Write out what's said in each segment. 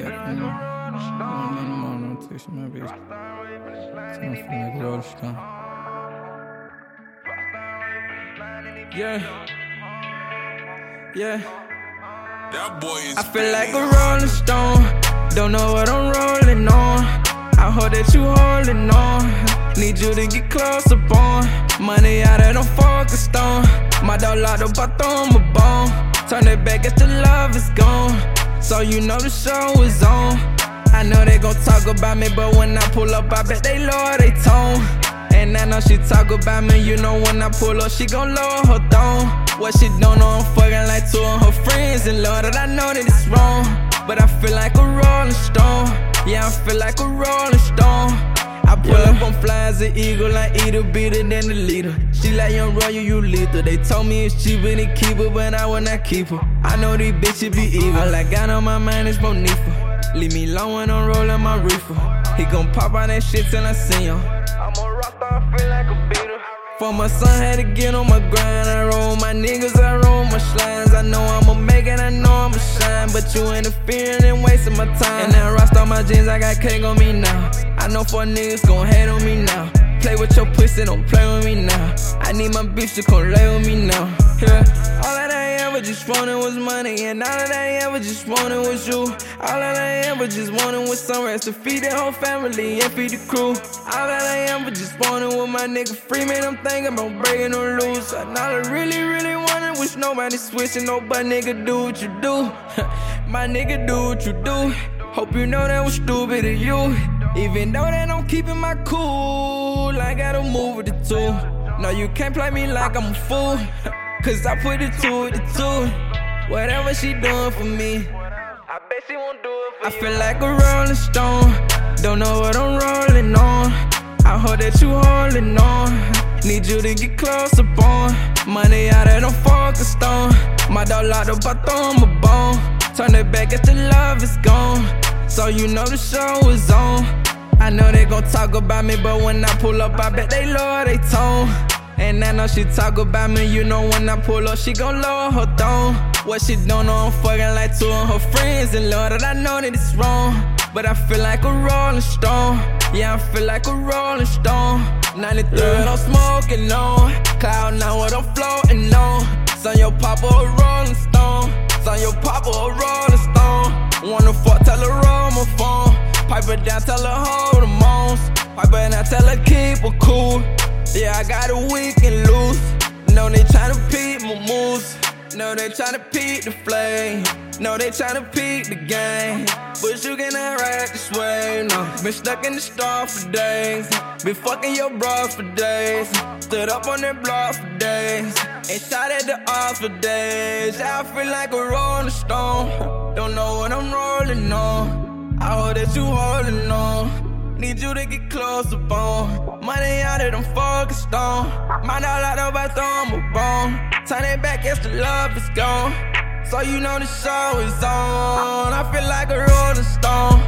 it. You know? One in the morning, I'm texting my bitch. So I'm finna make it all the time. Yeah. Yeah. That boy is I feel like a rolling stone. Don't know what I'm rolling on. I hope that you holding on. Need you to get close upon. Money out of them focused on. My dog locked up, I throw him a bone. Turn it back if the love is gone. So you know the show is on. I know they gon' talk about me, but when I pull up, I bet they lower they tone. And I know she talk about me, you know when I pull up, she gon' lower her tone. What she don't know, I'm fucking like two of her friends, and Lord, that I know that it's wrong. But I feel like a rolling stone, yeah, I feel like a rolling stone. As an eagle, I eat a beater than the leader. She like young royal, you lethal. They told me it's cheaper than keep her, but I will not keep her. I know these bitches be evil. All I got on my mind is Monifa. Leave me alone when I'm rolling my reefer. He gon' pop out that shit till I see him. I'm a rockstar, I feel like a beater. For my son, had to get on my grind. I roll my niggas, I roll my slimes. I know I'ma make it, I know I'ma shine. But you interfering and wasting my time. And rust on my jeans, I got cake on me now. I know four niggas gon' hate on me with your pussy, don't play with me now. I need my bitch to come lay with me now. Yeah, all that I ever just wanted was money, and all that I ever just wanted was you. All that I ever just wanted was some rest to feed the whole family and feed the crew. All that I ever just wanted was my nigga Freeman. I'm thinking about breaking or lose. And all I really, really wanted was nobody switching. No, but nigga, do what you do. my nigga, do what you do. Hope you know that was stupid of you. Even though that I'm keeping my cool, I gotta move with the two. No, you can't play me like I'm a fool. Cause I put it two with the two. Whatever she doing for me. I bet she won't do it for I feel like a rolling stone. Don't know what I'm rolling on. I hope that you holding on. Need you to get close upon. Money out of them focused on. My dog locked up, I throw him a bone. Turn it back if the love is gone. So you know the show is on. I know they gon' talk about me, but when I pull up, I bet they lower they tone. And I know she talk about me, you know when I pull up, she gon' lower her tone. What she don't know, I'm fucking like two of her friends, and Lord, that I know that it's wrong. But I feel like a rolling stone, yeah, I feel like a rolling stone. 93, I'm smoking on, cloud now what I'm floating on. Son, your papa a rolling stone, son, your papa a rolling stone. Wanna fuck, tell her roll my phone. Pipe it down, tell her hold her down, tell her keep her cool. Yeah, I got a weak and loose. No, they tryna peep my moves. No, they tryna peep the flame. No, they tryna peep the game. But you cannot ride this way, no. Been stuck in the store for days. Been fucking your bra for days. Stood up on that block for days. And shot at the odds for days. I feel like a rolling stone. Don't know what I'm rolling on. I hope that you holding on. Need you to get close upon. Money out of them focused on. Mind out up, I throw a bone. Turn it back as the love is gone. So you know the show is on. I feel like a rolling stone.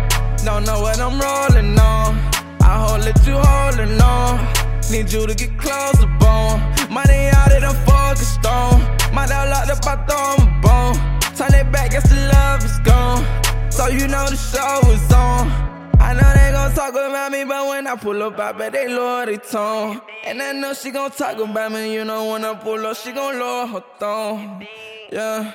Don't know what I'm rolling on. I hope that you holding on. Need you to get close upon. Money out of them focused on. Mind out throw 'em a bone. Turn it back as the love is gone. So you know the show is on. Talk about me, but when I pull up, I bet they lower their tone. And I know she gon' talk about me, you know when I pull up, she gon' lower her tone. Yeah.